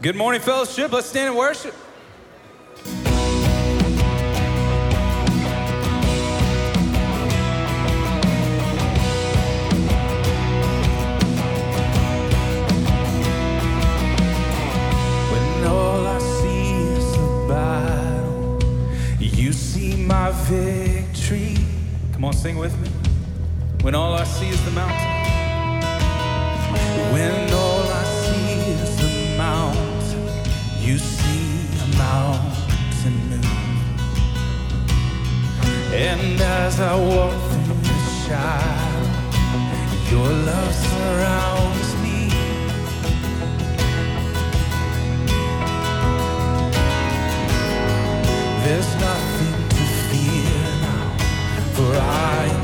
Good morning, fellowship. Let's stand and worship. When all I see is the battle, you see my victory. Come on, sing with me. When all I see is the mountain. When And as I walk through the shadow, your love surrounds me. There's nothing to fear now, for I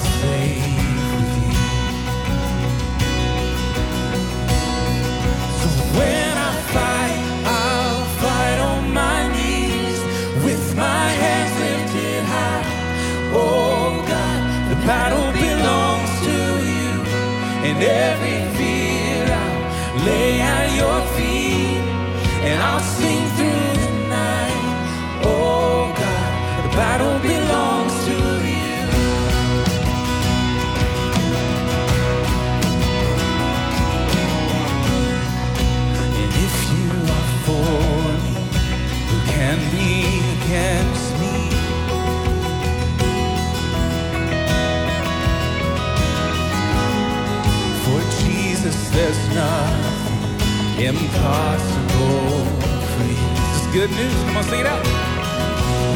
impossible for you. This is good news. Come on, sing it out.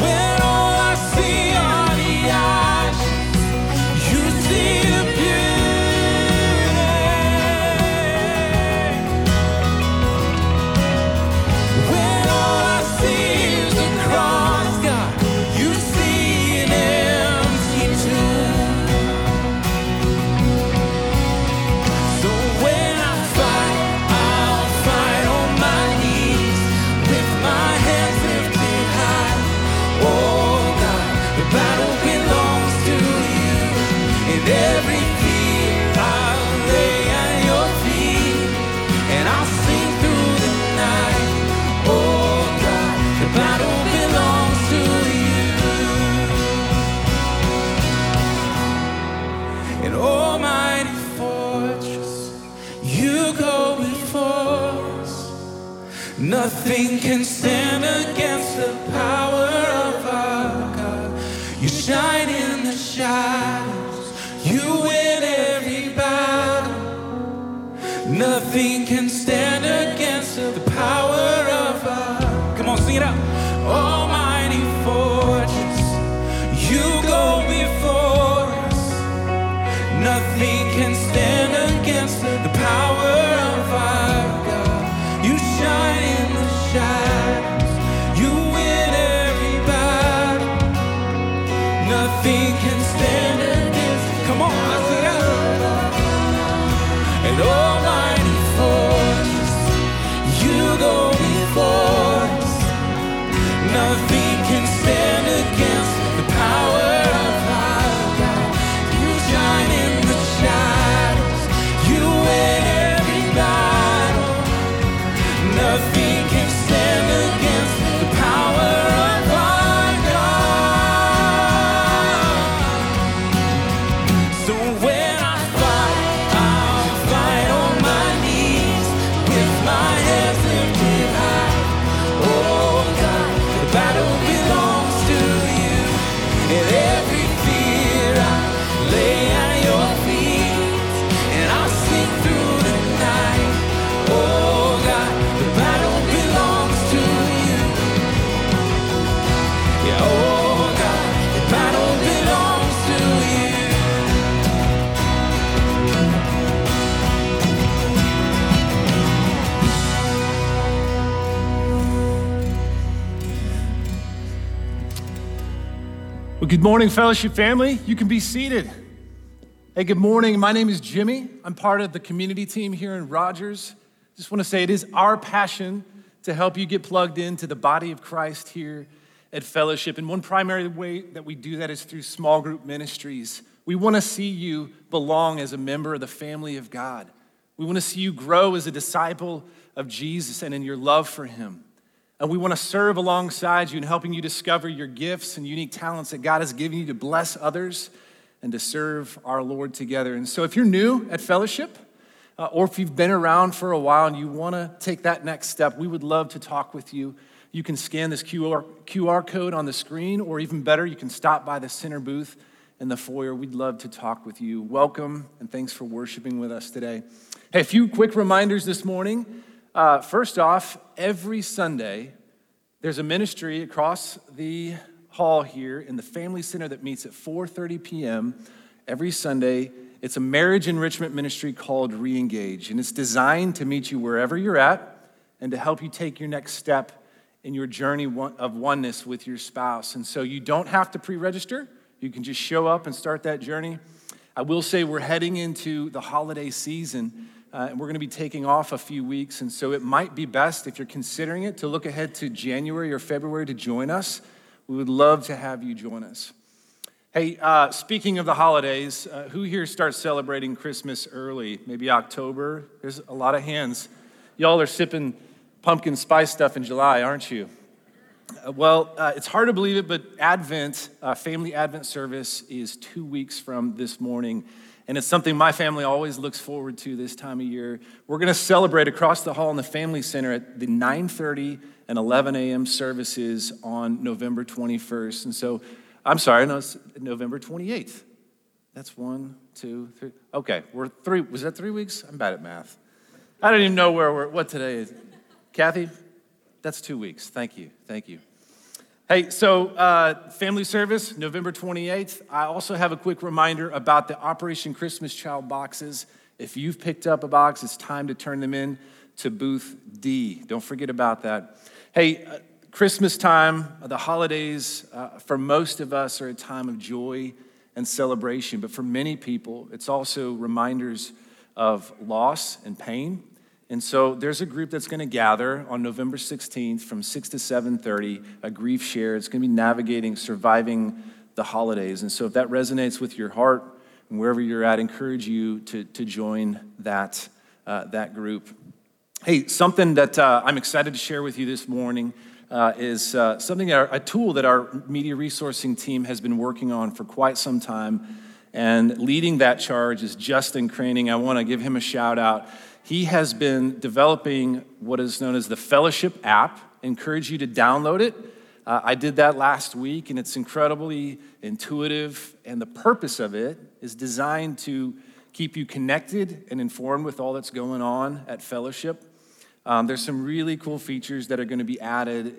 When Nothing can stand against the power of our God. You shine in the shadows, you win every battle. Nothing can good morning, fellowship family. You can be seated. Hey, good morning. My name is Jimmy. I'm part of the community team here in Rogers. Just want to say it is our passion to help you get plugged into the body of Christ here at Fellowship. And one primary way that we do that is through small group ministries. We want to see you belong as a member of the family of God. We want to see you grow as a disciple of Jesus and in your love for him. And we want to serve alongside you in helping you discover your gifts and unique talents that God has given you to bless others and to serve our Lord together. And so, if you're new at fellowship, uh, or if you've been around for a while and you want to take that next step, we would love to talk with you. You can scan this QR, QR code on the screen, or even better, you can stop by the center booth in the foyer. We'd love to talk with you. Welcome, and thanks for worshiping with us today. Hey, a few quick reminders this morning. Uh, first off, every Sunday, there's a ministry across the hall here in the family center that meets at 4.30 p.m. every Sunday. It's a marriage enrichment ministry called Reengage, and it's designed to meet you wherever you're at and to help you take your next step in your journey of oneness with your spouse. And so you don't have to pre-register. You can just show up and start that journey. I will say we're heading into the holiday season. Uh, and we're going to be taking off a few weeks. And so it might be best, if you're considering it, to look ahead to January or February to join us. We would love to have you join us. Hey, uh, speaking of the holidays, uh, who here starts celebrating Christmas early? Maybe October? There's a lot of hands. Y'all are sipping pumpkin spice stuff in July, aren't you? Uh, well, uh, it's hard to believe it, but Advent, uh, family Advent service, is two weeks from this morning and it's something my family always looks forward to this time of year. We're going to celebrate across the hall in the Family Center at the 9:30 and 11 a.m. services on November 21st. And so, I'm sorry, no, it's November 28th. That's one, two, three. Okay, we're three. Was that three weeks? I'm bad at math. I don't even know where we're. What today is? Kathy, that's two weeks. Thank you. Thank you. Hey, so uh, family service, November 28th. I also have a quick reminder about the Operation Christmas Child boxes. If you've picked up a box, it's time to turn them in to booth D. Don't forget about that. Hey, uh, Christmas time, the holidays, uh, for most of us are a time of joy and celebration, but for many people, it's also reminders of loss and pain. And so there's a group that's going to gather on November 16th from 6 to 7:30, a grief share. It's going to be navigating surviving the holidays. And so if that resonates with your heart and wherever you're at, I encourage you to, to join that, uh, that group. Hey, something that uh, I'm excited to share with you this morning uh, is uh, something, a tool that our media resourcing team has been working on for quite some time. And leading that charge is Justin Craning. I want to give him a shout out he has been developing what is known as the Fellowship app. I encourage you to download it. Uh, I did that last week, and it's incredibly intuitive. And the purpose of it is designed to keep you connected and informed with all that's going on at Fellowship. Um, there's some really cool features that are going to be added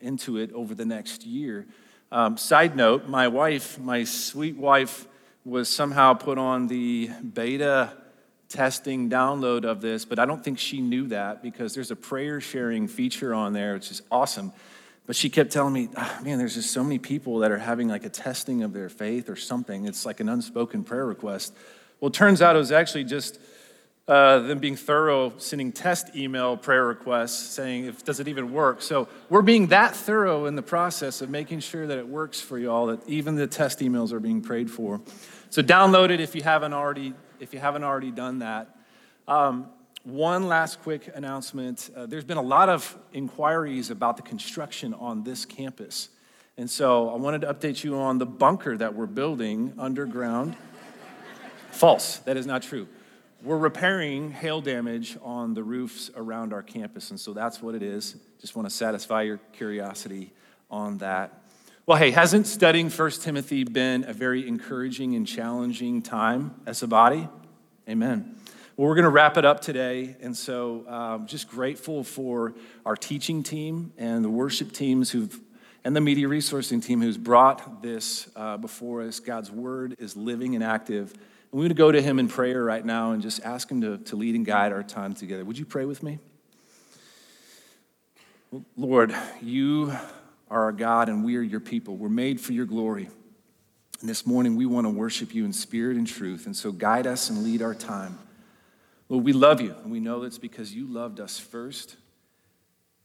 into it over the next year. Um, side note, my wife, my sweet wife, was somehow put on the beta testing download of this, but I don't think she knew that because there's a prayer sharing feature on there, which is awesome. But she kept telling me, oh, man, there's just so many people that are having like a testing of their faith or something. It's like an unspoken prayer request. Well, turns out it was actually just uh, them being thorough, sending test email prayer requests saying, if, does it even work? So we're being that thorough in the process of making sure that it works for y'all, that even the test emails are being prayed for. So download it if you haven't already if you haven't already done that. Um, one last quick announcement. Uh, there's been a lot of inquiries about the construction on this campus. And so I wanted to update you on the bunker that we're building underground. False, that is not true. We're repairing hail damage on the roofs around our campus, and so that's what it is. Just want to satisfy your curiosity on that. Well, hey, hasn't studying 1 Timothy been a very encouraging and challenging time as a body? Amen. Well, we're going to wrap it up today. And so, um, just grateful for our teaching team and the worship teams who've, and the media resourcing team who's brought this uh, before us. God's word is living and active. And we're going to go to him in prayer right now and just ask him to, to lead and guide our time together. Would you pray with me? Lord, you are our God and we are your people. We're made for your glory. And this morning we want to worship you in spirit and truth. And so guide us and lead our time. Lord, we love you. And we know that's because you loved us first.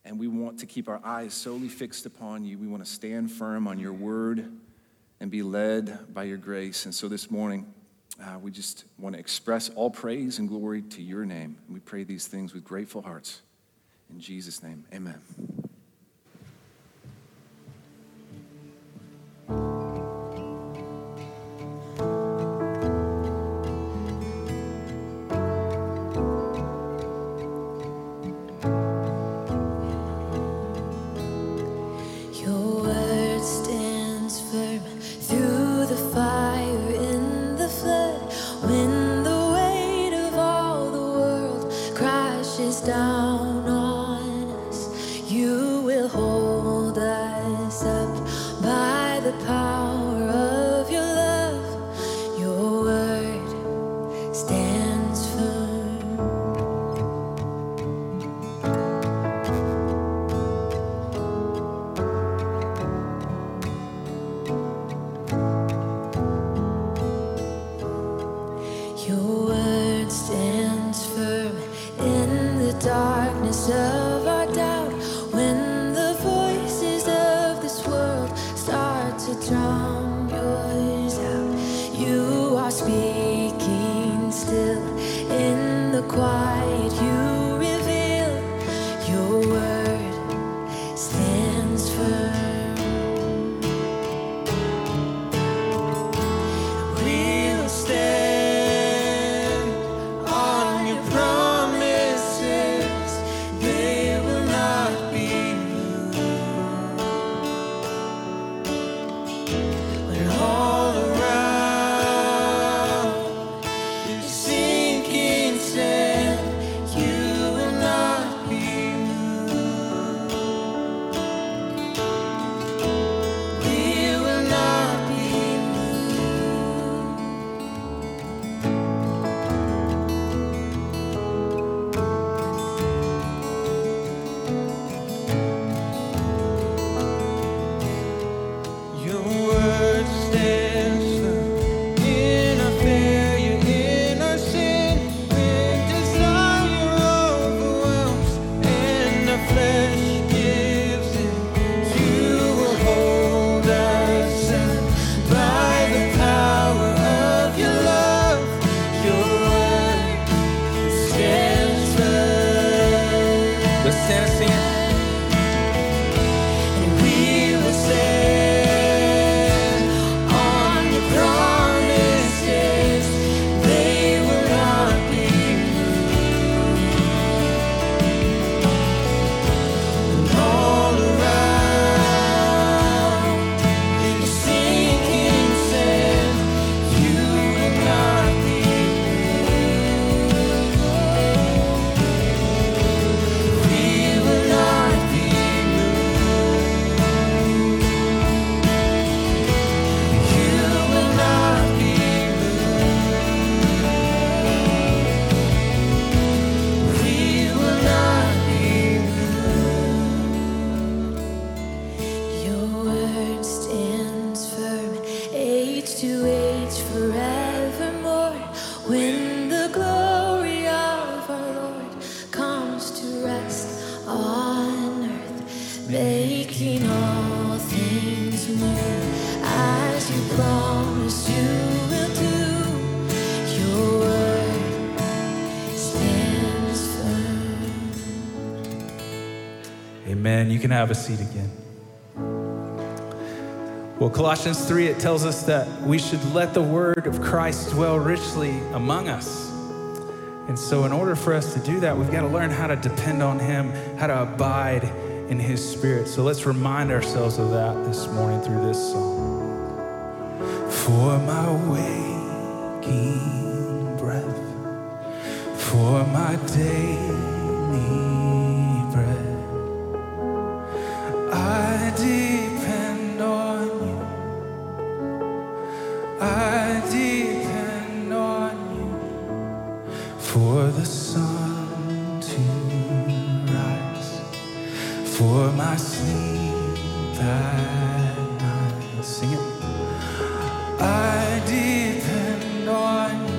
And we want to keep our eyes solely fixed upon you. We want to stand firm on your word and be led by your grace. And so this morning, uh, we just want to express all praise and glory to your name. And we pray these things with grateful hearts. In Jesus' name, amen. have a seat again. Well, Colossians 3, it tells us that we should let the word of Christ dwell richly among us. And so, in order for us to do that, we've got to learn how to depend on Him, how to abide in His Spirit. So, let's remind ourselves of that this morning through this song. For my waking breath, for my day I depend on you. I depend on you for the sun to rise, for my sleep at night. Sing it. I depend on you.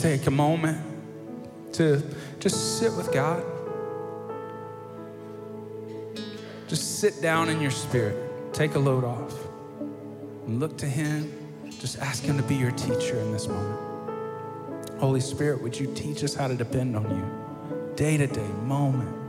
take a moment to just sit with God. Just sit down in your spirit, take a load off, and look to Him. Just ask Him to be your teacher in this moment. Holy Spirit, would you teach us how to depend on you day to day, moment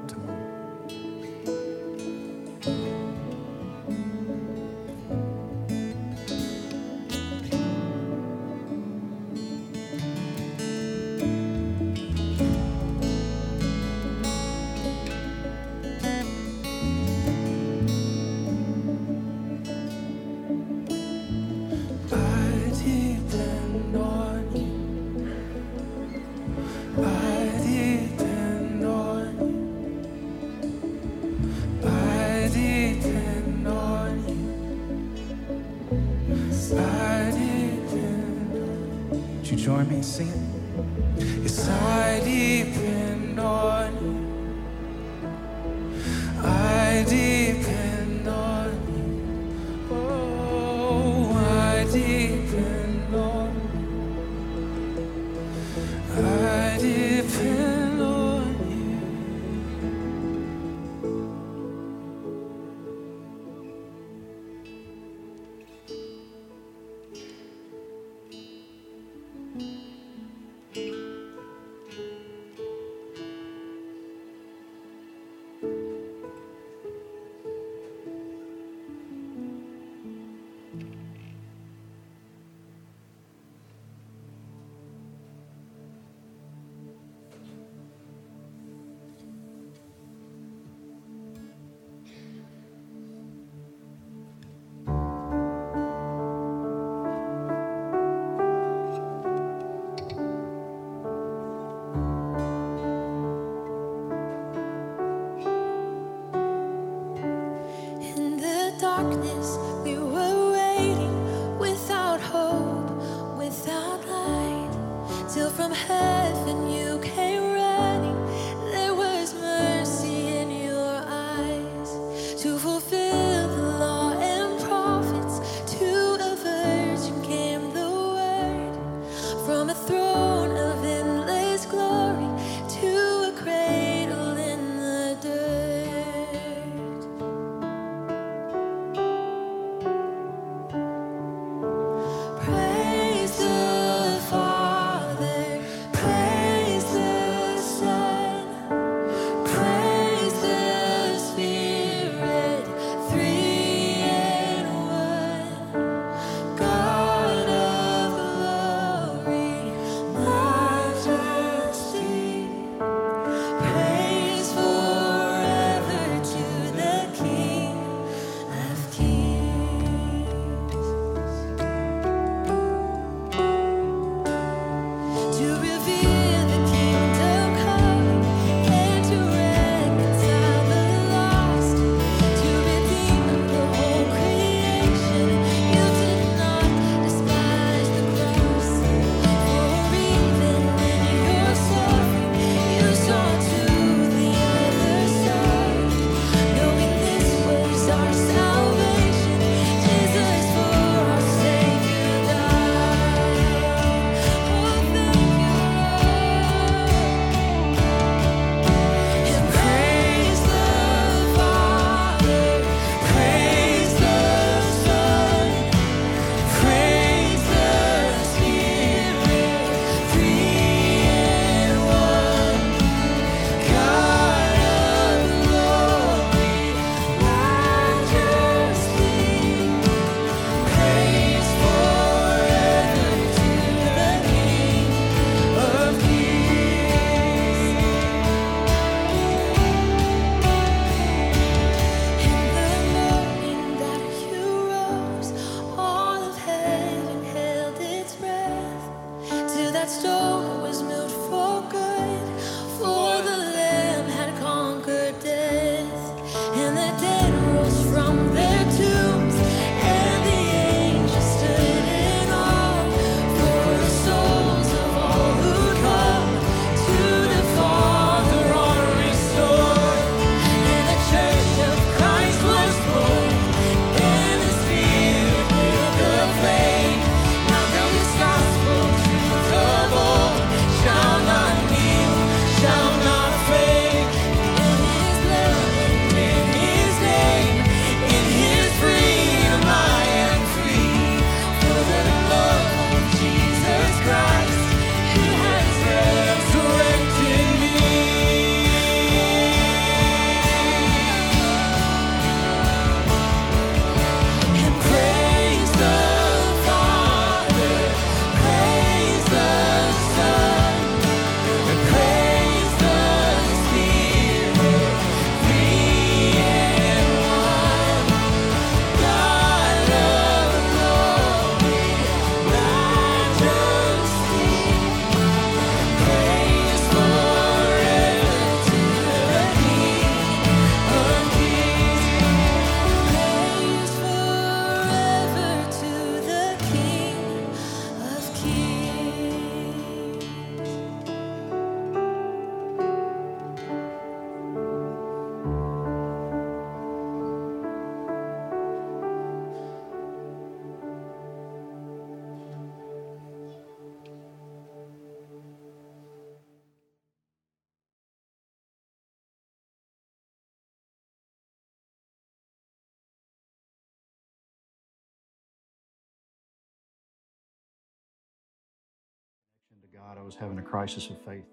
I was having a crisis of faith.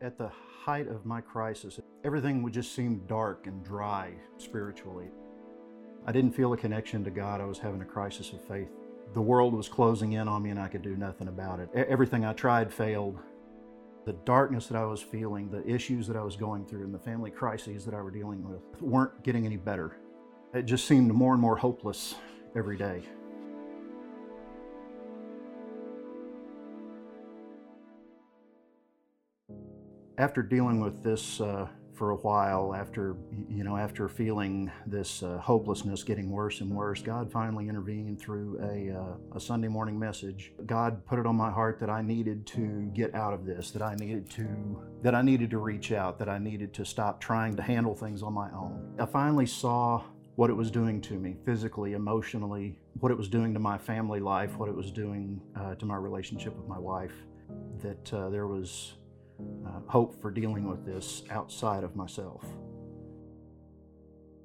At the height of my crisis, everything would just seem dark and dry spiritually. I didn't feel a connection to God. I was having a crisis of faith. The world was closing in on me and I could do nothing about it. Everything I tried failed. The darkness that I was feeling, the issues that I was going through, and the family crises that I were dealing with weren't getting any better. It just seemed more and more hopeless every day. After dealing with this uh, for a while, after you know, after feeling this uh, hopelessness getting worse and worse, God finally intervened through a, uh, a Sunday morning message. God put it on my heart that I needed to get out of this, that I needed to that I needed to reach out, that I needed to stop trying to handle things on my own. I finally saw what it was doing to me physically, emotionally, what it was doing to my family life, what it was doing uh, to my relationship with my wife. That uh, there was uh, hope for dealing with this outside of myself.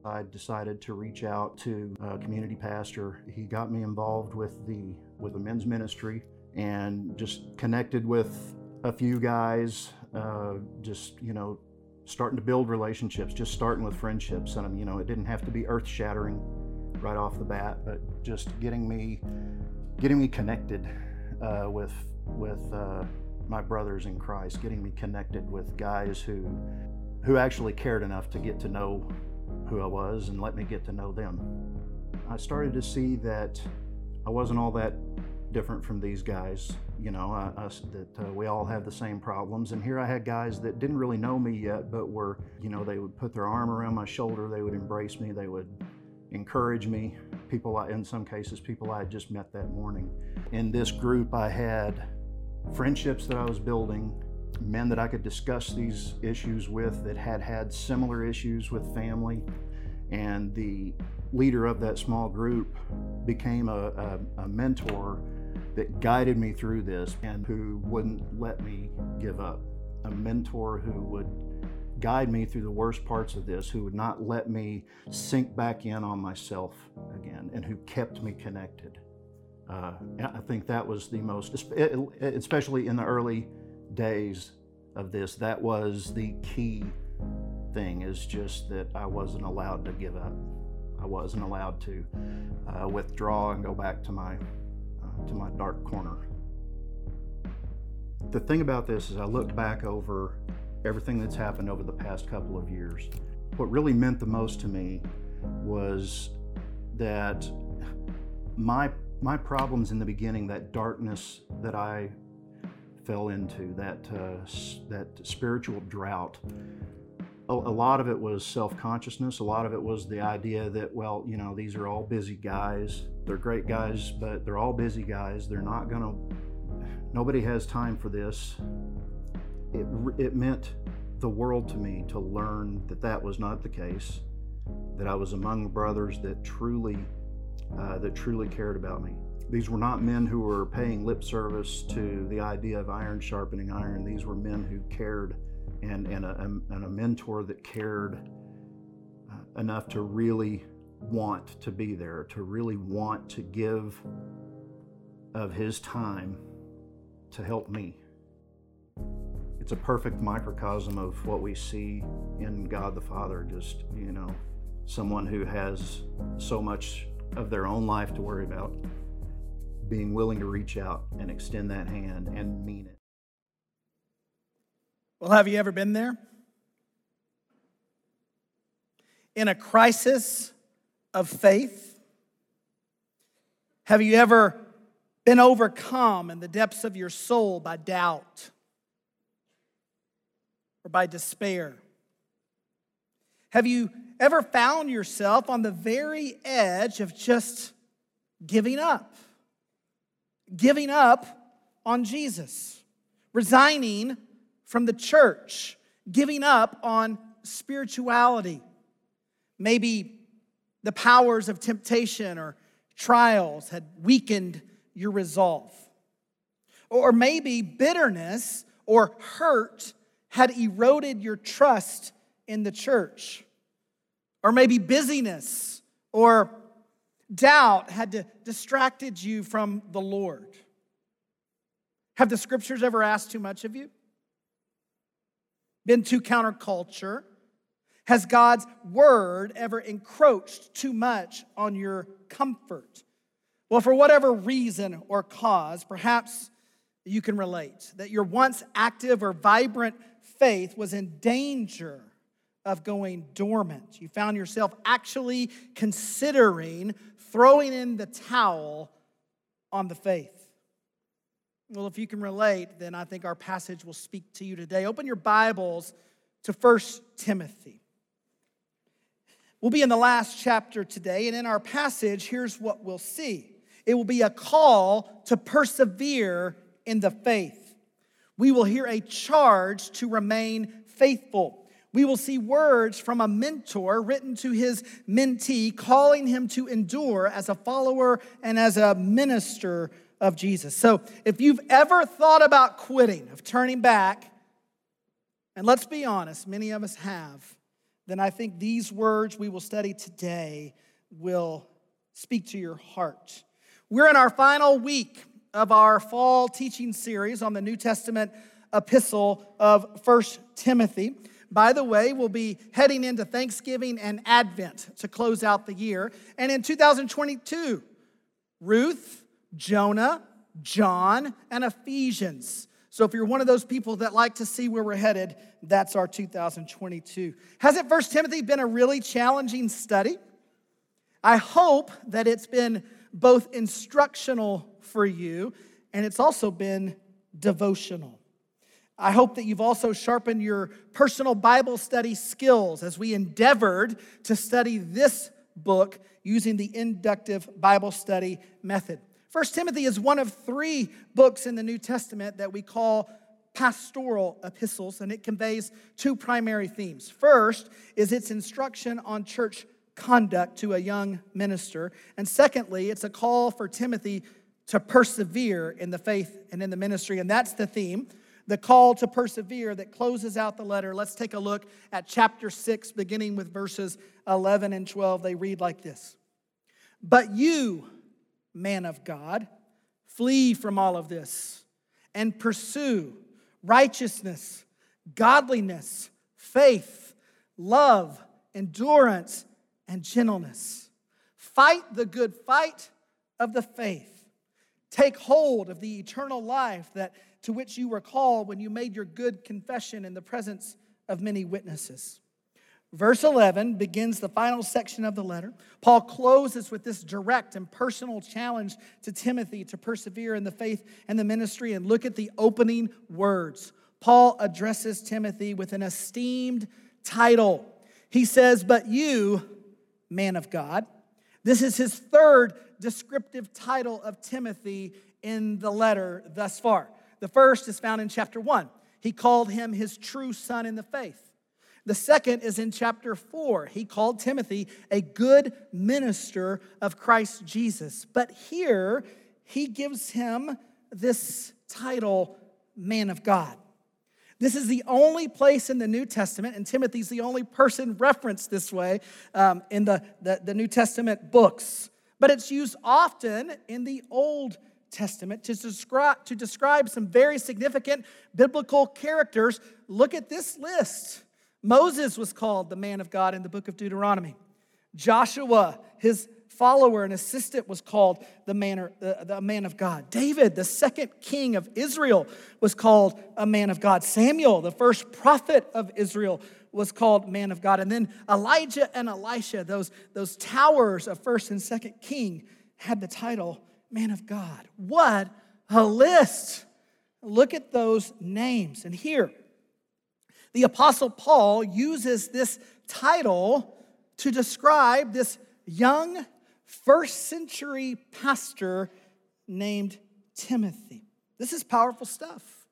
I decided to reach out to a community pastor. He got me involved with the with the men's ministry and just connected with a few guys. Uh, just you know, starting to build relationships, just starting with friendships, and you know, it didn't have to be earth shattering right off the bat, but just getting me getting me connected uh, with with uh, my brothers in Christ, getting me connected with guys who who actually cared enough to get to know who I was and let me get to know them. I started to see that I wasn't all that different from these guys. You know, us that uh, we all have the same problems. And here I had guys that didn't really know me yet, but were, you know, they would put their arm around my shoulder, they would embrace me, they would encourage me. People, I, in some cases, people I had just met that morning. In this group, I had friendships that I was building, men that I could discuss these issues with that had had similar issues with family. And the leader of that small group became a, a, a mentor that guided me through this and who wouldn't let me give up. A mentor who would guide me through the worst parts of this, who would not let me sink back in on myself again, and who kept me connected. Uh, I think that was the most, especially in the early days of this, that was the key thing is just that I wasn't allowed to give up. I wasn't allowed to uh, withdraw and go back to my uh, to my dark corner. The thing about this is I look back over everything that's happened over the past couple of years. What really meant the most to me was that my my problems in the beginning, that darkness that I fell into, that uh, that spiritual drought. A, a lot of it was self-consciousness. A lot of it was the idea that, well, you know, these are all busy guys. They're great guys, but they're all busy guys. They're not gonna. Nobody has time for this. It it meant the world to me to learn that that was not the case. That I was among brothers that truly uh, that truly cared about me. These were not men who were paying lip service to the idea of iron sharpening iron. These were men who cared and, and, a, and a mentor that cared uh, enough to really want to be there, to really want to give of his time to help me. It's a perfect microcosm of what we see in God the Father, just, you know, someone who has so much of their own life to worry about, being willing to reach out and extend that hand and mean it. Well, have you ever been there? In a crisis of faith? Have you ever been overcome in the depths of your soul by doubt or by despair? Have you ever found yourself on the very edge of just giving up? Giving up on Jesus, resigning from the church, giving up on spirituality. Maybe the powers of temptation or trials had weakened your resolve. Or maybe bitterness or hurt had eroded your trust in the church. Or maybe busyness or doubt had distracted you from the Lord. Have the scriptures ever asked too much of you? Been too counterculture? Has God's word ever encroached too much on your comfort? Well, for whatever reason or cause, perhaps you can relate that your once active or vibrant faith was in danger of going dormant. You found yourself actually considering throwing in the towel on the faith. Well, if you can relate, then I think our passage will speak to you today. Open your Bibles to 1 Timothy. We'll be in the last chapter today, and in our passage, here's what we'll see it will be a call to persevere in the faith. We will hear a charge to remain faithful. We will see words from a mentor written to his mentee, calling him to endure as a follower and as a minister of Jesus. So, if you've ever thought about quitting, of turning back, and let's be honest, many of us have, then I think these words we will study today will speak to your heart. We're in our final week of our fall teaching series on the New Testament epistle of First Timothy. By the way, we'll be heading into Thanksgiving and Advent to close out the year. And in 2022, Ruth, Jonah, John, and Ephesians. So if you're one of those people that like to see where we're headed, that's our 2022. Hasn't First Timothy been a really challenging study? I hope that it's been both instructional for you and it's also been devotional. I hope that you've also sharpened your personal Bible study skills as we endeavored to study this book using the inductive Bible study method. First Timothy is one of three books in the New Testament that we call pastoral epistles, and it conveys two primary themes. First is its instruction on church conduct to a young minister, and secondly, it's a call for Timothy to persevere in the faith and in the ministry, and that's the theme the call to persevere that closes out the letter. Let's take a look at chapter 6, beginning with verses 11 and 12. They read like this But you, man of God, flee from all of this and pursue righteousness, godliness, faith, love, endurance, and gentleness. Fight the good fight of the faith. Take hold of the eternal life that to which you were called when you made your good confession in the presence of many witnesses. Verse 11 begins the final section of the letter. Paul closes with this direct and personal challenge to Timothy to persevere in the faith and the ministry. And look at the opening words. Paul addresses Timothy with an esteemed title. He says, But you, man of God, this is his third descriptive title of Timothy in the letter thus far. The first is found in chapter one. He called him his true son in the faith. The second is in chapter four. He called Timothy a good minister of Christ Jesus. But here, he gives him this title, man of God. This is the only place in the New Testament, and Timothy's the only person referenced this way um, in the, the, the New Testament books. But it's used often in the Old Testament to describe, to describe some very significant biblical characters. Look at this list. Moses was called the man of God in the book of Deuteronomy. Joshua, his follower and assistant, was called the man, uh, the man of God. David, the second king of Israel, was called a man of God. Samuel, the first prophet of Israel, was called man of God. And then Elijah and Elisha, those, those towers of first and second king, had the title man of God. What a list! Look at those names. And here, the Apostle Paul uses this title to describe this young first century pastor named Timothy. This is powerful stuff.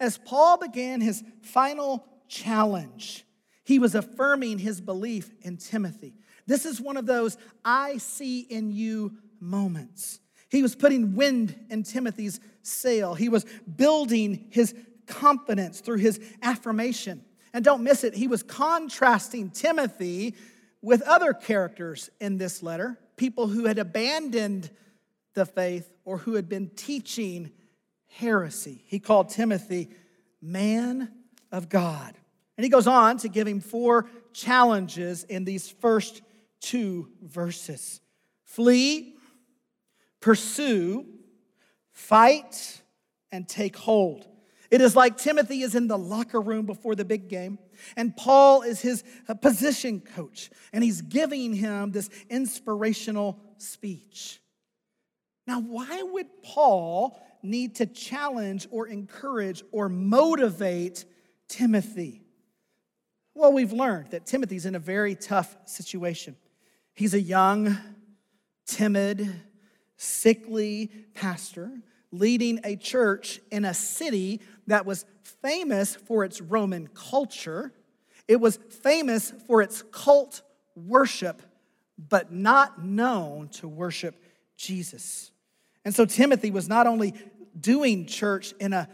As Paul began his final challenge, he was affirming his belief in Timothy. This is one of those I see in you moments. He was putting wind in Timothy's sail. He was building his confidence through his affirmation. And don't miss it, he was contrasting Timothy with other characters in this letter, people who had abandoned the faith or who had been teaching heresy. He called Timothy man of God. And he goes on to give him four challenges in these first two verses flee pursue, fight, and take hold. It is like Timothy is in the locker room before the big game, and Paul is his uh, position coach, and he's giving him this inspirational speech. Now, why would Paul need to challenge or encourage or motivate Timothy? Well, we've learned that Timothy's in a very tough situation. He's a young, timid, sickly pastor leading a church in a city that was famous for its Roman culture. It was famous for its cult worship, but not known to worship Jesus. And so Timothy was not only doing church in a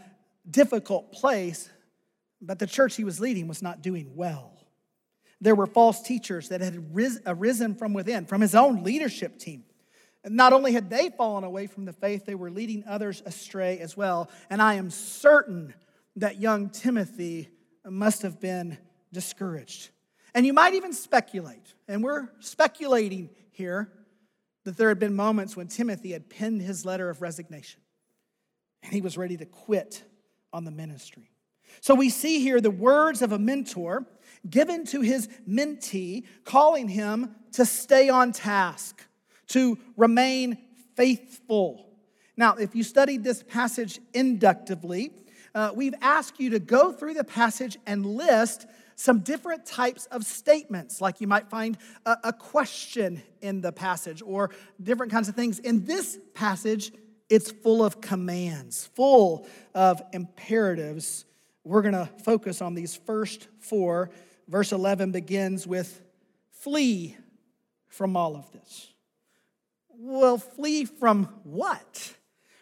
difficult place, but the church he was leading was not doing well. There were false teachers that had arisen from within, from his own leadership team. Not only had they fallen away from the faith, they were leading others astray as well. And I am certain that young Timothy must have been discouraged. And you might even speculate, and we're speculating here, that there had been moments when Timothy had penned his letter of resignation and he was ready to quit on the ministry. So we see here the words of a mentor given to his mentee, calling him to stay on task, to remain faithful. Now, if you studied this passage inductively, uh, we've asked you to go through the passage and list some different types of statements, like you might find a, a question in the passage or different kinds of things. In this passage, it's full of commands, full of imperatives. We're going to focus on these first four. Verse 11 begins with flee from all of this. Well, flee from what?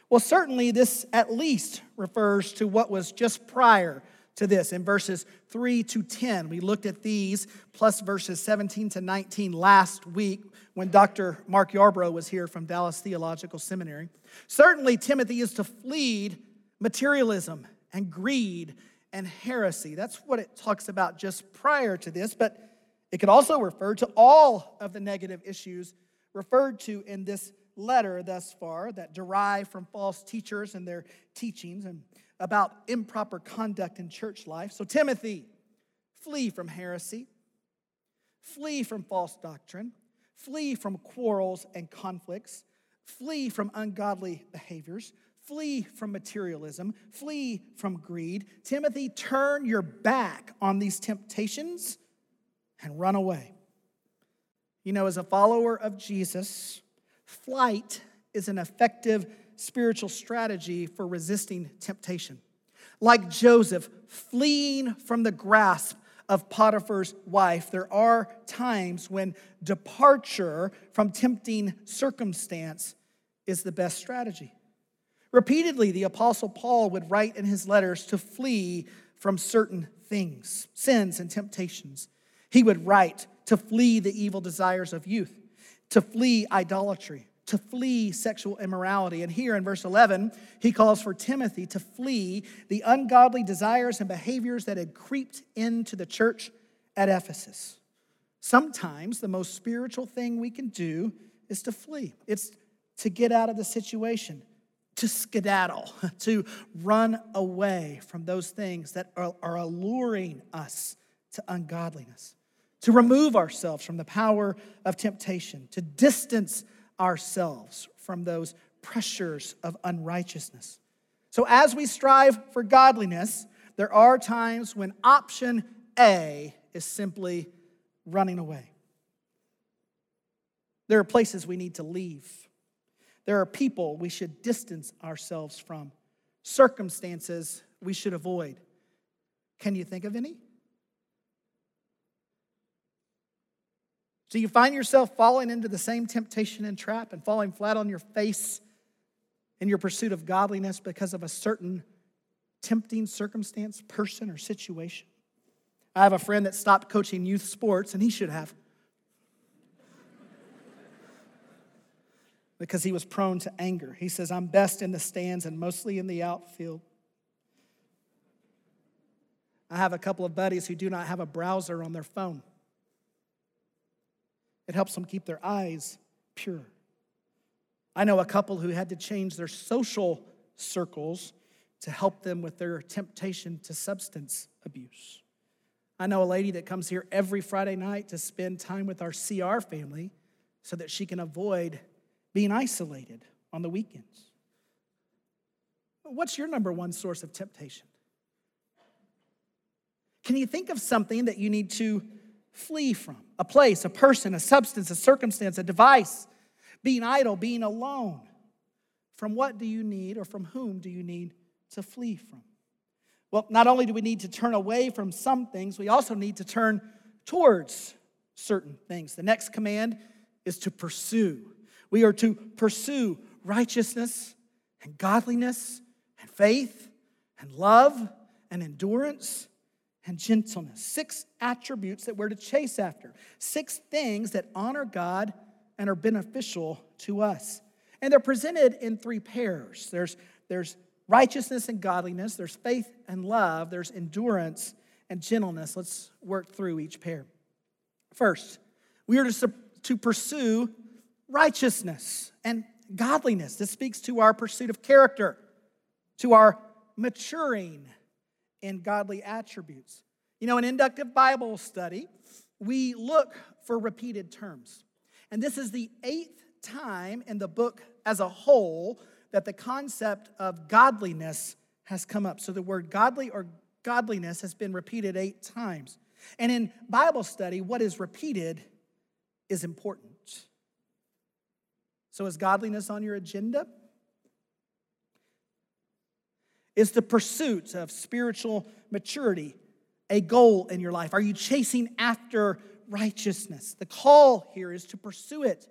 Well, certainly this at least refers to what was just prior to this in verses 3 to 10. We looked at these plus verses 17 to 19 last week when Dr. Mark Yarbrough was here from Dallas Theological Seminary. Certainly, Timothy is to flee materialism and greed and heresy. That's what it talks about just prior to this, but it could also refer to all of the negative issues referred to in this letter thus far that derive from false teachers and their teachings and about improper conduct in church life. So, Timothy, flee from heresy, flee from false doctrine, flee from quarrels and conflicts, flee from ungodly behaviors, flee from materialism, flee from greed. Timothy, turn your back on these temptations and run away. You know, as a follower of Jesus, flight is an effective spiritual strategy for resisting temptation. Like Joseph fleeing from the grasp of Potiphar's wife, there are times when departure from tempting circumstance is the best strategy. Repeatedly, the Apostle Paul would write in his letters to flee from certain things, sins, and temptations. He would write to flee the evil desires of youth, to flee idolatry, to flee sexual immorality. And here in verse 11, he calls for Timothy to flee the ungodly desires and behaviors that had creeped into the church at Ephesus. Sometimes the most spiritual thing we can do is to flee, it's to get out of the situation, to skedaddle, to run away from those things that are, are alluring us to ungodliness, to remove ourselves from the power of temptation, to distance ourselves from those pressures of unrighteousness. So, as we strive for godliness, there are times when option A is simply running away. There are places we need to leave. There are people we should distance ourselves from, circumstances we should avoid. Can you think of any? Do you find yourself falling into the same temptation and trap and falling flat on your face in your pursuit of godliness because of a certain tempting circumstance, person, or situation? I have a friend that stopped coaching youth sports, and he should have. because he was prone to anger. He says, I'm best in the stands and mostly in the outfield. I have a couple of buddies who do not have a browser on their phone. It helps them keep their eyes pure. I know a couple who had to change their social circles to help them with their temptation to substance abuse. I know a lady that comes here every Friday night to spend time with our CR family so that she can avoid being isolated on the weekends. What's your number one source of temptation? Can you think of something that you need to flee from? A place, a person, a substance, a circumstance, a device, being idle, being alone. From what do you need or from whom do you need to flee from? Well, not only do we need to turn away from some things, we also need to turn towards certain things. The next command is to pursue. We are to pursue righteousness and godliness and faith and love and endurance and gentleness. Six attributes that we're to chase after. Six things that honor God and are beneficial to us. And they're presented in three pairs. There's, there's righteousness and godliness, there's faith and love, there's endurance and gentleness. Let's work through each pair. First, we are to, to pursue righteousness and godliness. This speaks to our pursuit of character, to our maturing in godly attributes. You know, in inductive Bible study, we look for repeated terms. And this is the eighth time in the book as a whole that the concept of godliness has come up. So the word godly or godliness has been repeated eight times. And in Bible study, what is repeated is important. So is godliness on your agenda? Is the pursuit of spiritual maturity a goal in your life? Are you chasing after righteousness? The call here is to pursue it,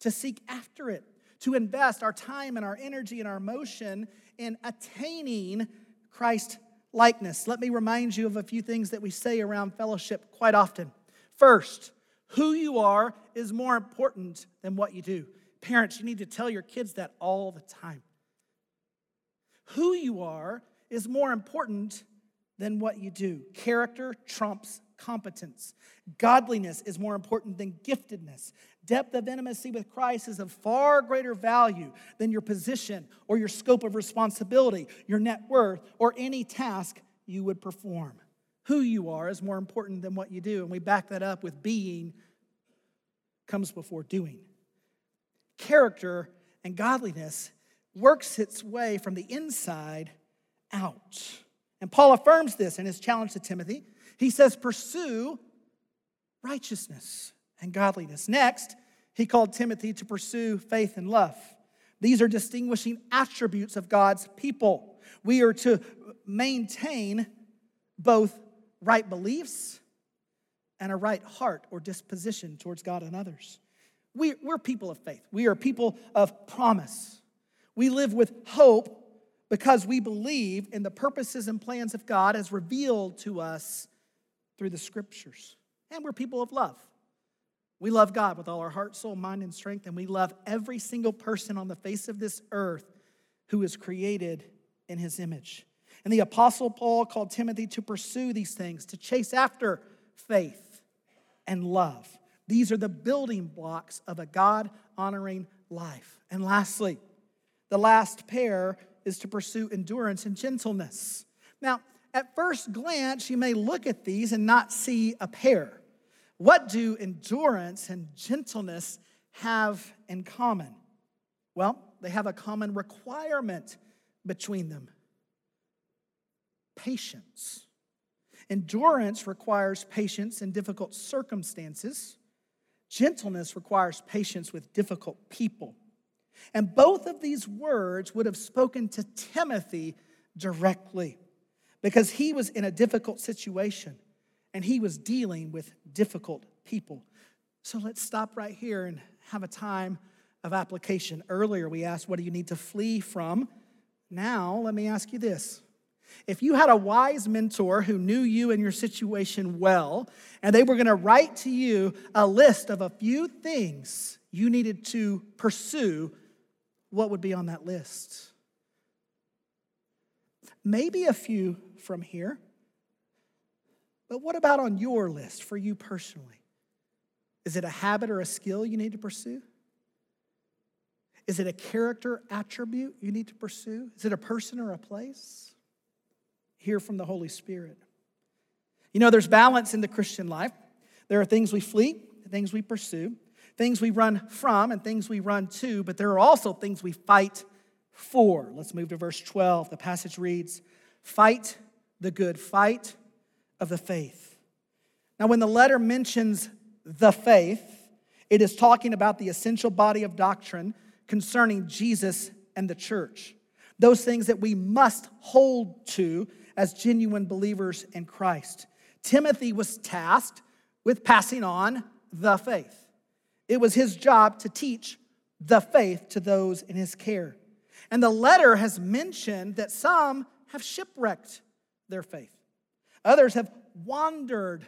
to seek after it to invest our time and our energy and our emotion in attaining Christ likeness. Let me remind you of a few things that we say around fellowship quite often. First, who you are is more important than what you do. Parents, you need to tell your kids that all the time. Who you are is more important than what you do. Character trumps competence. Godliness is more important than giftedness. Depth of intimacy with Christ is of far greater value than your position or your scope of responsibility, your net worth, or any task you would perform. Who you are is more important than what you do. And we back that up with being comes before doing. Character and godliness works its way from the inside out. And Paul affirms this in his challenge to Timothy. He says, Pursue righteousness and godliness. Next, he called Timothy to pursue faith and love. These are distinguishing attributes of God's people. We are to maintain both right beliefs and a right heart or disposition towards God and others. We, we're people of faith. We are people of promise. We live with hope because we believe in the purposes and plans of God as revealed to us through the scriptures. And we're people of love. We love God with all our heart, soul, mind, and strength, and we love every single person on the face of this earth who is created in his image. And the Apostle Paul called Timothy to pursue these things, to chase after faith and love. These are the building blocks of a God honoring life. And lastly, the last pair is to pursue endurance and gentleness. Now, at first glance, you may look at these and not see a pair. What do endurance and gentleness have in common? Well, they have a common requirement between them patience. Endurance requires patience in difficult circumstances. Gentleness requires patience with difficult people. And both of these words would have spoken to Timothy directly because he was in a difficult situation and he was dealing with difficult people. So let's stop right here and have a time of application. Earlier, we asked, What do you need to flee from? Now, let me ask you this. If you had a wise mentor who knew you and your situation well, and they were going to write to you a list of a few things you needed to pursue, what would be on that list? Maybe a few from here. But what about on your list for you personally? Is it a habit or a skill you need to pursue? Is it a character attribute you need to pursue? Is it a person or a place? Hear from the Holy Spirit. You know, there's balance in the Christian life. There are things we flee, things we pursue, things we run from, and things we run to, but there are also things we fight for. Let's move to verse 12. The passage reads Fight the good fight of the faith. Now, when the letter mentions the faith, it is talking about the essential body of doctrine concerning Jesus and the church. Those things that we must hold to as genuine believers in Christ. Timothy was tasked with passing on the faith. It was his job to teach the faith to those in his care. And the letter has mentioned that some have shipwrecked their faith, others have wandered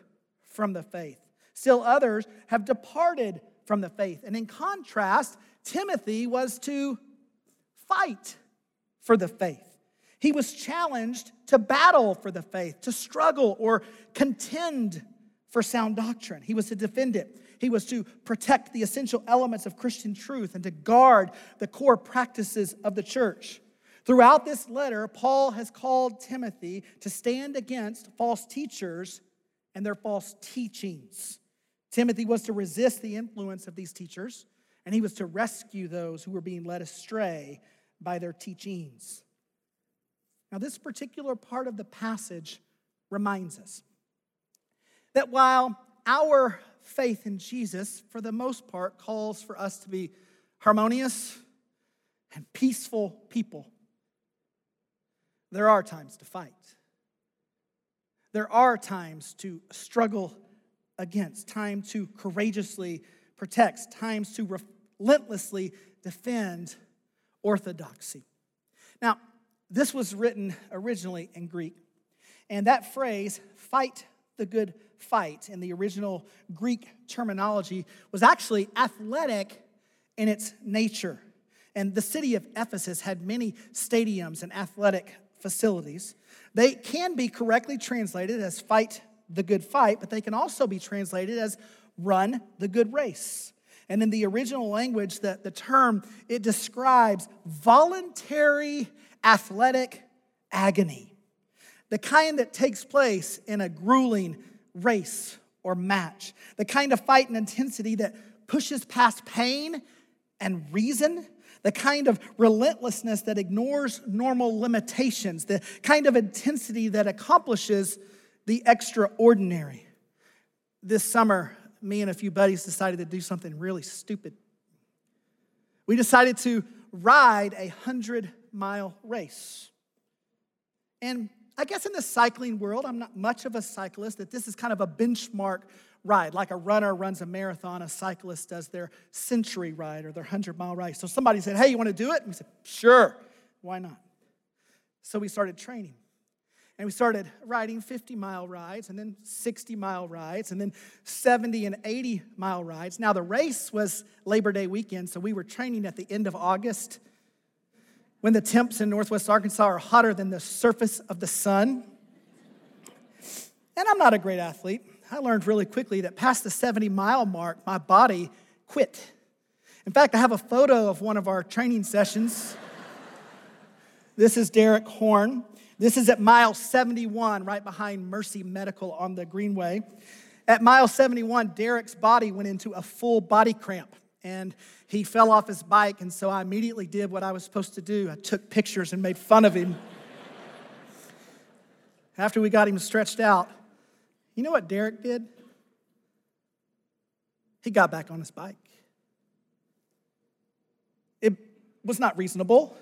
from the faith, still others have departed from the faith. And in contrast, Timothy was to fight for the faith. He was challenged to battle for the faith, to struggle or contend for sound doctrine. He was to defend it. He was to protect the essential elements of Christian truth and to guard the core practices of the church. Throughout this letter, Paul has called Timothy to stand against false teachers and their false teachings. Timothy was to resist the influence of these teachers, and he was to rescue those who were being led astray by their teachings. Now, this particular part of the passage reminds us that while our faith in Jesus, for the most part, calls for us to be harmonious and peaceful people, there are times to fight. There are times to struggle against, time to courageously protect, times to relentlessly defend orthodoxy. Now, this was written originally in Greek, and that phrase, fight the good fight, in the original Greek terminology, was actually athletic in its nature. And the city of Ephesus had many stadiums and athletic facilities. They can be correctly translated as fight the good fight, but they can also be translated as run the good race. And in the original language, the, the term, it describes voluntary athletic agony, the kind that takes place in a grueling race or match, the kind of fight and intensity that pushes past pain and reason, the kind of relentlessness that ignores normal limitations, the kind of intensity that accomplishes the extraordinary. This summer, me and a few buddies decided to do something really stupid. We decided to ride a 100 mile race. And I guess in the cycling world, I'm not much of a cyclist, that this is kind of a benchmark ride. Like a runner runs a marathon, a cyclist does their century ride or their 100 mile ride. So somebody said, Hey, you want to do it? And we said, Sure. Why not? So we started training. And we started riding 50 mile rides and then 60 mile rides and then 70 and 80 mile rides. Now, the race was Labor Day weekend, so we were training at the end of August when the temps in Northwest Arkansas are hotter than the surface of the sun. And I'm not a great athlete. I learned really quickly that past the 70 mile mark, my body quit. In fact, I have a photo of one of our training sessions. this is Derek Horn. This is at mile 71, right behind Mercy Medical on the Greenway. At mile 71, Derek's body went into a full body cramp and he fell off his bike. And so I immediately did what I was supposed to do I took pictures and made fun of him. After we got him stretched out, you know what Derek did? He got back on his bike. It was not reasonable.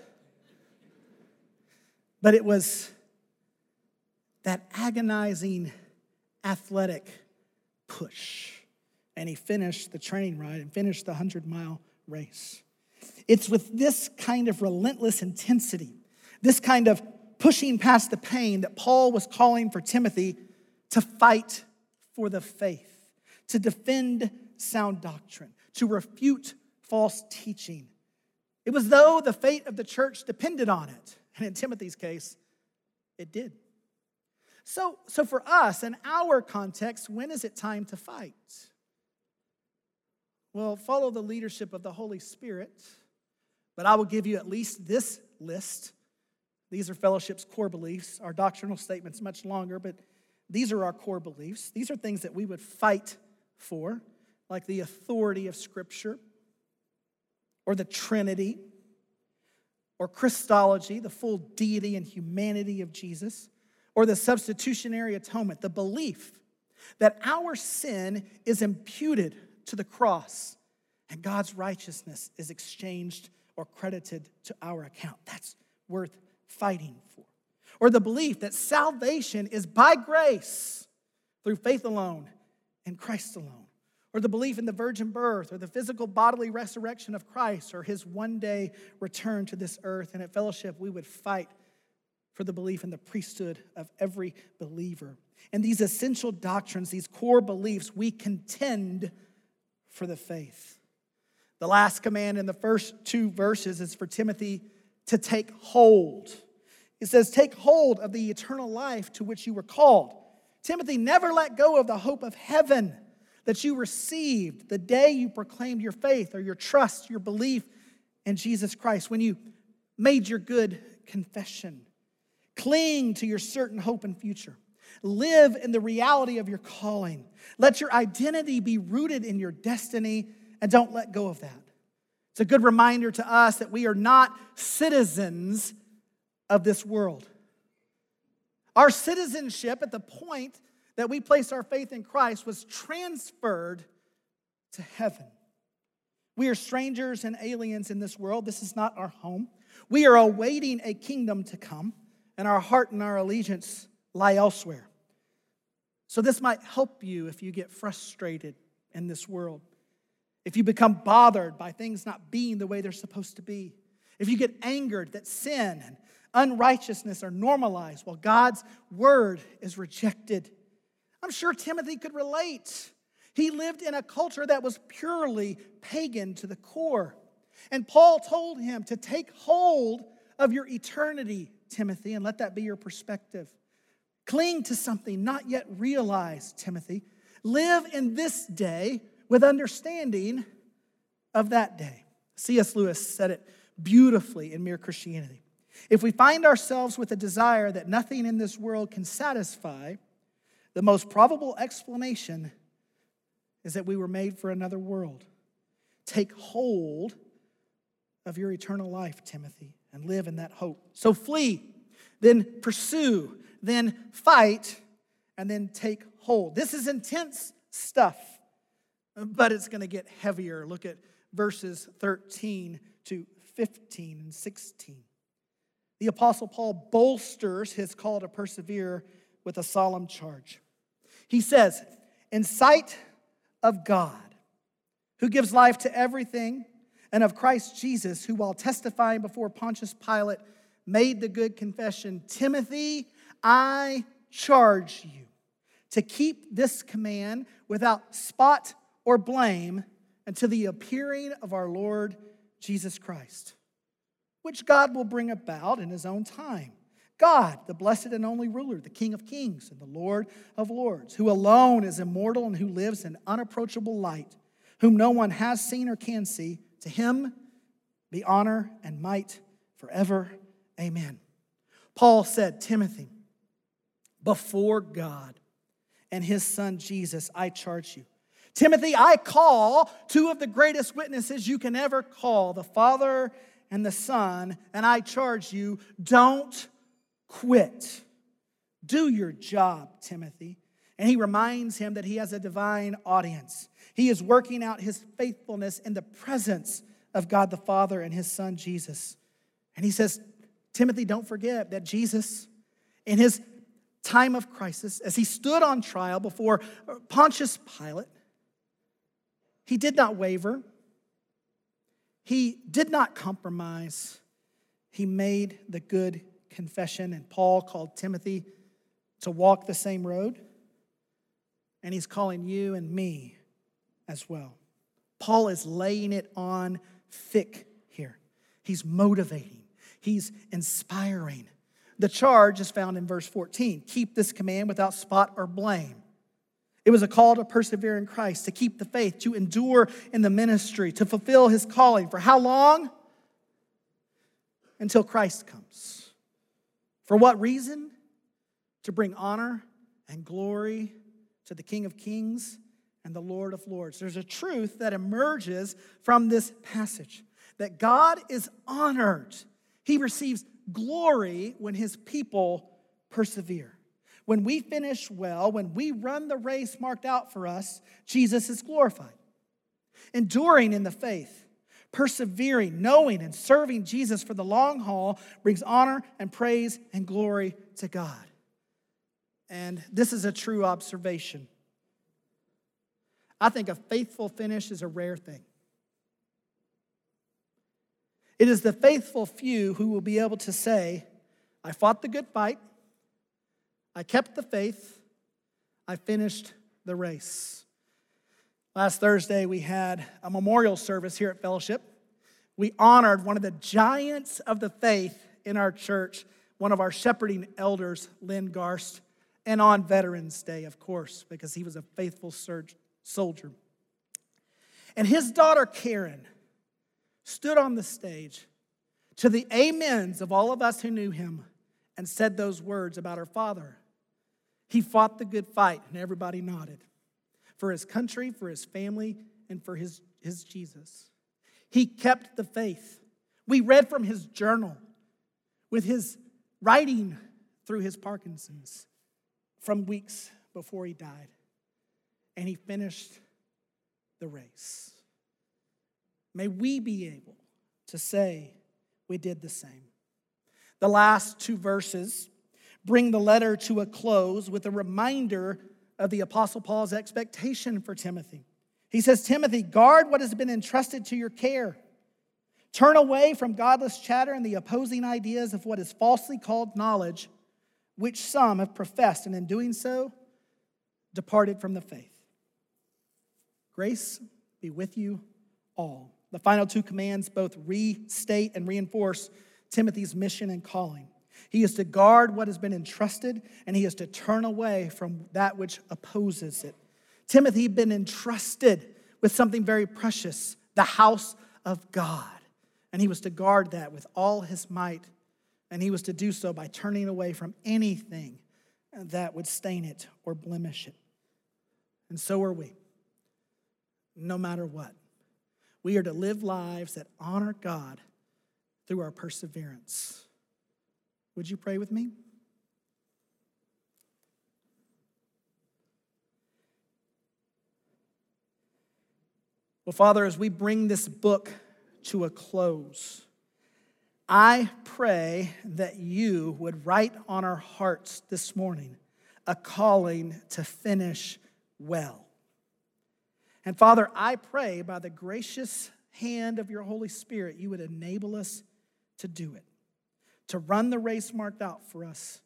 But it was that agonizing athletic push. And he finished the training ride and finished the 100 mile race. It's with this kind of relentless intensity, this kind of pushing past the pain, that Paul was calling for Timothy to fight for the faith, to defend sound doctrine, to refute false teaching. It was though the fate of the church depended on it. And in Timothy's case, it did. So, so for us, in our context, when is it time to fight? Well, follow the leadership of the Holy Spirit, but I will give you at least this list. These are fellowship's core beliefs. Our doctrinal statement's much longer, but these are our core beliefs. These are things that we would fight for, like the authority of Scripture or the Trinity or Christology, the full deity and humanity of Jesus, or the substitutionary atonement, the belief that our sin is imputed to the cross and God's righteousness is exchanged or credited to our account. That's worth fighting for. Or the belief that salvation is by grace through faith alone in Christ alone. Or the belief in the virgin birth, or the physical bodily resurrection of Christ, or his one day return to this earth. And at fellowship, we would fight for the belief in the priesthood of every believer. And these essential doctrines, these core beliefs, we contend for the faith. The last command in the first two verses is for Timothy to take hold. It says, Take hold of the eternal life to which you were called. Timothy, never let go of the hope of heaven that you received the day you proclaimed your faith or your trust, your belief in Jesus Christ, when you made your good confession. Cling to your certain hope and future. Live in the reality of your calling. Let your identity be rooted in your destiny and don't let go of that. It's a good reminder to us that we are not citizens of this world. Our citizenship at the point that we placed our faith in Christ was transferred to heaven. We are strangers and aliens in this world. This is not our home. We are awaiting a kingdom to come, and our heart and our allegiance lie elsewhere. So, this might help you if you get frustrated in this world, if you become bothered by things not being the way they're supposed to be, if you get angered that sin and unrighteousness are normalized while God's word is rejected. I'm sure Timothy could relate. He lived in a culture that was purely pagan to the core. And Paul told him to take hold of your eternity, Timothy, and let that be your perspective. Cling to something not yet realized, Timothy. Live in this day with understanding of that day. C.S. Lewis said it beautifully in Mere Christianity. If we find ourselves with a desire that nothing in this world can satisfy, the most probable explanation is that we were made for another world. Take hold of your eternal life, Timothy, and live in that hope. So flee, then pursue, then fight, and then take hold. This is intense stuff, but it's going to get heavier. Look at verses 13 to 15 and 16 the Apostle Paul bolsters his call to persevere with a solemn charge. He says, In sight of God, who gives life to everything, and of Christ Jesus, who, while testifying before Pontius Pilate, made the good confession Timothy, I charge you to keep this command without spot or blame until the appearing of our Lord Jesus Christ which God will bring about in his own time. God, the blessed and only ruler, the King of kings and the Lord of lords, who alone is immortal and who lives in unapproachable light, whom no one has seen or can see, to him be honor and might forever. Amen. Paul said, Timothy, before God and his son Jesus, I charge you. Timothy, I call two of the greatest witnesses you can ever call the Father and the Son, and I charge you, don't quit. Do your job, Timothy. And he reminds him that he has a divine audience. He is working out his faithfulness in the presence of God the Father and his Son, Jesus. And he says, Timothy, don't forget that Jesus, in his time of crisis, as he stood on trial before Pontius Pilate, he did not waver. He did not compromise. He made the good confession, and Paul called Timothy to walk the same road, and he's calling you and me as well. Paul is laying it on thick here. He's motivating, he's inspiring. The charge is found in verse 14 keep this command without spot or blame. It was a call to persevere in Christ, to keep the faith, to endure in the ministry, to fulfill his calling. For how long? Until Christ comes. For what reason? To bring honor and glory to the King of Kings and the Lord of Lords. There's a truth that emerges from this passage that God is honored. He receives glory when his people persevere. When we finish well, when we run the race marked out for us, Jesus is glorified. Enduring in the faith, persevering, knowing, and serving Jesus for the long haul brings honor and praise and glory to God. And this is a true observation. I think a faithful finish is a rare thing. It is the faithful few who will be able to say, I fought the good fight, I kept the faith, I finished the race. Last Thursday, we had a memorial service here at Fellowship. We honored one of the giants of the faith in our church, one of our shepherding elders, Lynn Garst, and on Veterans Day, of course, because he was a faithful soldier. And his daughter, Karen, stood on the stage to the amens of all of us who knew him and said those words about her father. He fought the good fight, and everybody nodded for his country, for his family, and for his, his Jesus. He kept the faith. We read from his journal with his writing through his Parkinson's from weeks before he died. And he finished the race. May we be able to say we did the same. The last two verses bring the letter to a close with a reminder of the Apostle Paul's expectation for Timothy. He says, Timothy, guard what has been entrusted to your care. Turn away from godless chatter and the opposing ideas of what is falsely called knowledge, which some have professed, and in doing so, departed from the faith. Grace be with you all. The final two commands both restate and reinforce Timothy's mission and calling. He is to guard what has been entrusted, and he is to turn away from that which opposes it. Timothy had been entrusted with something very precious the house of God. And he was to guard that with all his might. And he was to do so by turning away from anything that would stain it or blemish it. And so are we, no matter what. We are to live lives that honor God through our perseverance. Would you pray with me? Well, Father, as we bring this book to a close, I pray that you would write on our hearts this morning a calling to finish well. And Father, I pray by the gracious hand of your Holy Spirit, you would enable us to do it, to run the race marked out for us,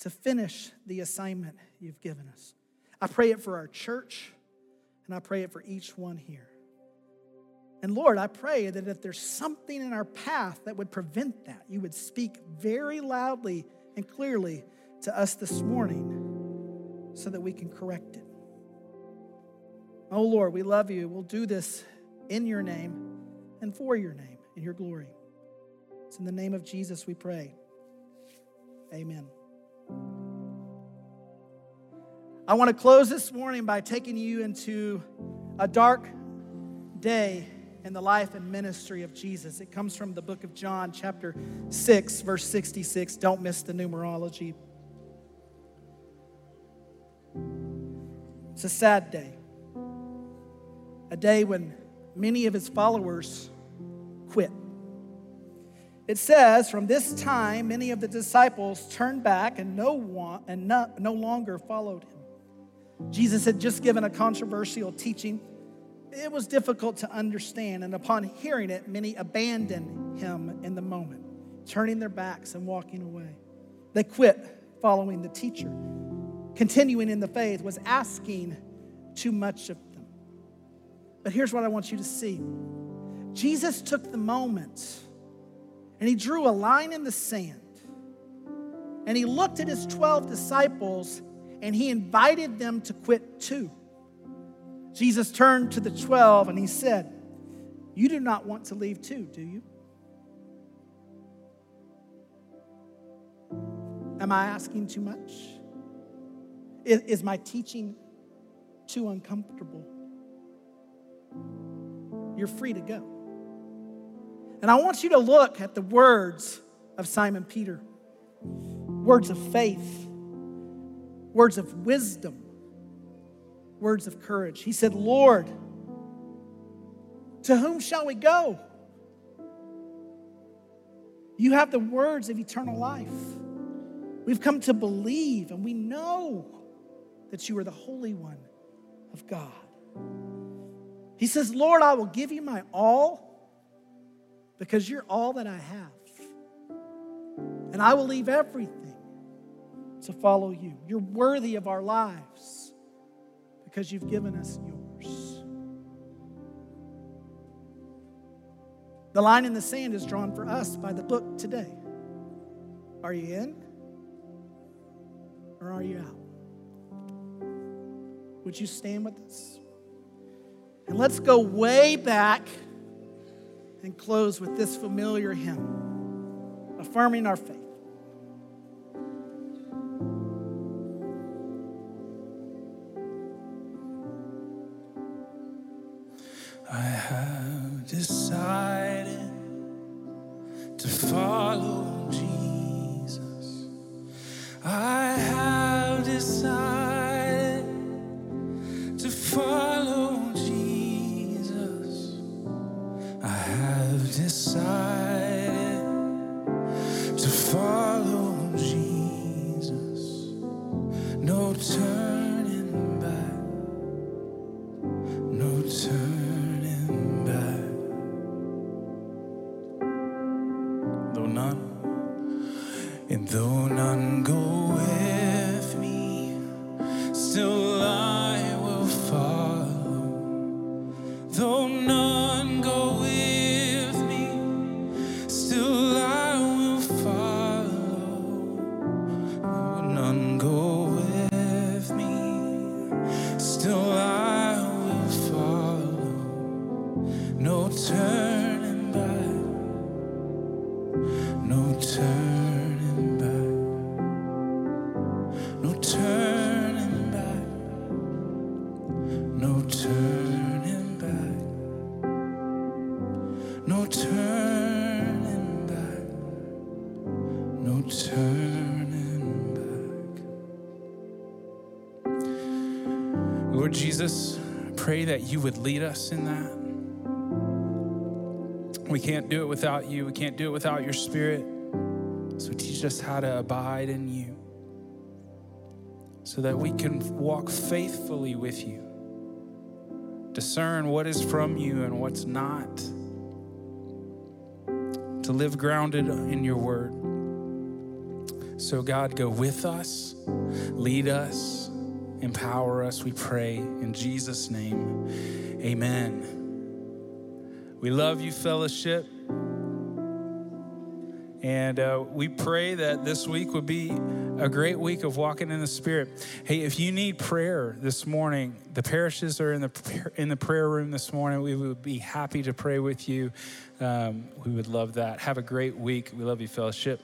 to finish the assignment you've given us. I pray it for our church, and I pray it for each one here. And Lord, I pray that if there's something in our path that would prevent that, you would speak very loudly and clearly to us this morning so that we can correct it. Oh Lord, we love you. We'll do this in your name and for your name, in your glory. It's in the name of Jesus we pray. Amen. I want to close this morning by taking you into a dark day in the life and ministry of Jesus. It comes from the book of John, chapter 6, verse 66. Don't miss the numerology. It's a sad day a day when many of his followers quit. It says, from this time, many of the disciples turned back and no, one, and no, no longer followed him. Jesus had just given a controversial teaching. It was difficult to understand, and upon hearing it, many abandoned him in the moment, turning their backs and walking away. They quit following the teacher. Continuing in the faith was asking too much of but here's what I want you to see Jesus took the moment and he drew a line in the sand. And he looked at his 12 disciples and he invited them to quit too. Jesus turned to the 12 and he said, You do not want to leave too, do you? Am I asking too much? Is, my teaching too uncomfortable? You're free to go. And I want you to look at the words of Simon Peter words of faith, words of wisdom, words of courage. He said, Lord, to whom shall we go? You have the words of eternal life. We've come to believe and we know that you are the Holy One of God. He says, Lord, I will give you my all because you're all that I have. And I will leave everything to follow you. You're worthy of our lives because you've given us yours. The line in the sand is drawn for us by the book today. Are you in or are you out? Would you stand with us? And let's go way back and close with this familiar hymn, affirming our faith. Jesus, pray that you would lead us in that. We can't do it without you. We can't do it without your spirit. So teach us how to abide in you so that we can walk faithfully with you, discern what is from you and what's not, to live grounded in your word. So, God, go with us, lead us, empower us, we pray. In Jesus' name, amen. We love you, fellowship. And uh, we pray that this week would be a great week of walking in the Spirit. Hey, if you need prayer this morning, the parishes are in the in the prayer room this morning. We would be happy to pray with you. Um, we would love that. Have a great week. We love you, fellowship.